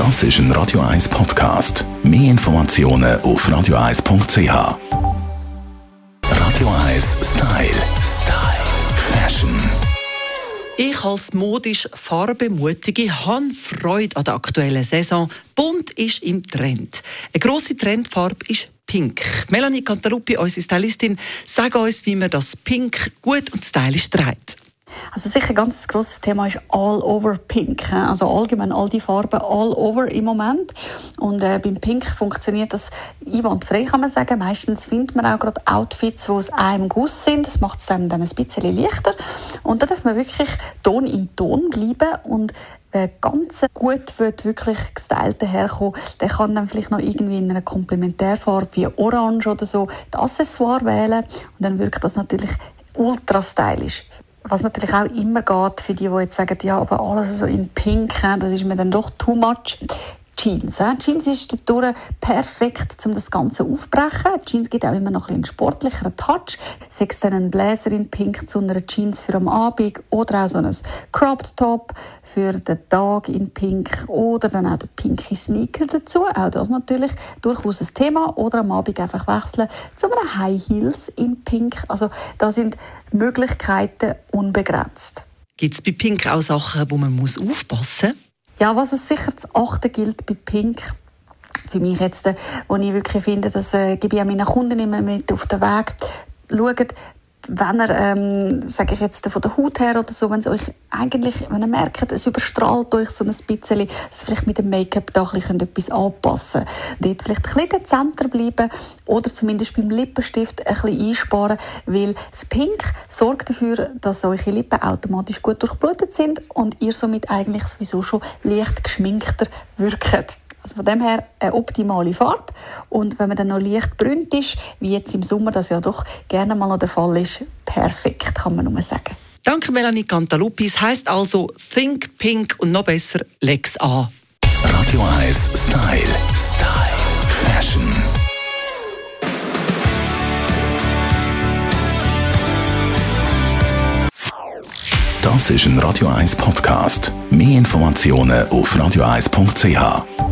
Das ist ein Radio 1 Podcast. Mehr Informationen auf radio1.ch. Radio 1 Style. Style. Fashion. Ich als modisch Farbemutige habe Freude an der aktuellen Saison. Bunt ist im Trend. Eine grosse Trendfarbe ist Pink. Melanie Cantaluppi, unsere Stylistin, sagt uns, wie man das Pink gut und stylisch trägt. Also sicher ein ganz grosses Thema ist All Over Pink. Also allgemein all die Farben All Over im Moment. Und äh, beim Pink funktioniert das einwandfrei, kann man sagen. Meistens findet man auch gerade Outfits, die aus einem Guss sind. Das macht es dann, dann ein bisschen leichter. Und da darf man wirklich Ton in Ton bleiben und Wer ganz gut wird, wirklich gestylt herkommen, der kann dann vielleicht noch irgendwie in einer Komplementärfarbe wie Orange oder so das Accessoire wählen und dann wirkt das natürlich ultra stylisch. Was natürlich auch immer geht für die, die jetzt sagen, ja, aber alles so in Pink, das ist mir dann doch too much. Jeans. Jeans ist dadurch perfekt, um das Ganze aufzubrechen. Jeans gibt auch immer noch ein einen sportlicheren Touch. Sei dann ein Blazer in Pink zu einer Jeans für am Abend oder auch so ein Cropped Top für den Tag in Pink oder dann auch der pinke Sneaker dazu. Auch das natürlich durchaus ein Thema. Oder am Abend einfach wechseln zu einem High Heels in Pink. Also da sind Möglichkeiten unbegrenzt. Gibt es bei Pink auch Sachen, wo man aufpassen muss? Ja, was es sicher zu achten gilt bei Pink, für mich jetzt, äh, wo ich wirklich finde, das äh, gebe ich auch meinen Kunden immer mit auf den Weg, schaut, wenn er, ähm, sage ich jetzt von der Haut her oder so, wenn es euch eigentlich, wenn ihr merkt, es überstrahlt euch so ein bisschen, dass ihr vielleicht mit dem Make-up da ein bisschen etwas anpassen könnt. Dort vielleicht ein bisschen dezenter bleiben oder zumindest beim Lippenstift ein bisschen einsparen, weil das Pink sorgt dafür, dass eure Lippen automatisch gut durchblutet sind und ihr somit eigentlich sowieso schon leicht geschminkter wirkt. Also von dem her eine optimale Farbe. Und wenn man dann noch leicht brünt ist, wie jetzt im Sommer das ja doch gerne mal noch der Fall ist, perfekt, kann man nur sagen. Danke Melanie Cantaluppi. Es heisst also Think Pink und noch besser Lex an. Radio 1 Style. Style. Fashion. Das ist ein Radio 1 Podcast. Mehr Informationen auf radio1.ch.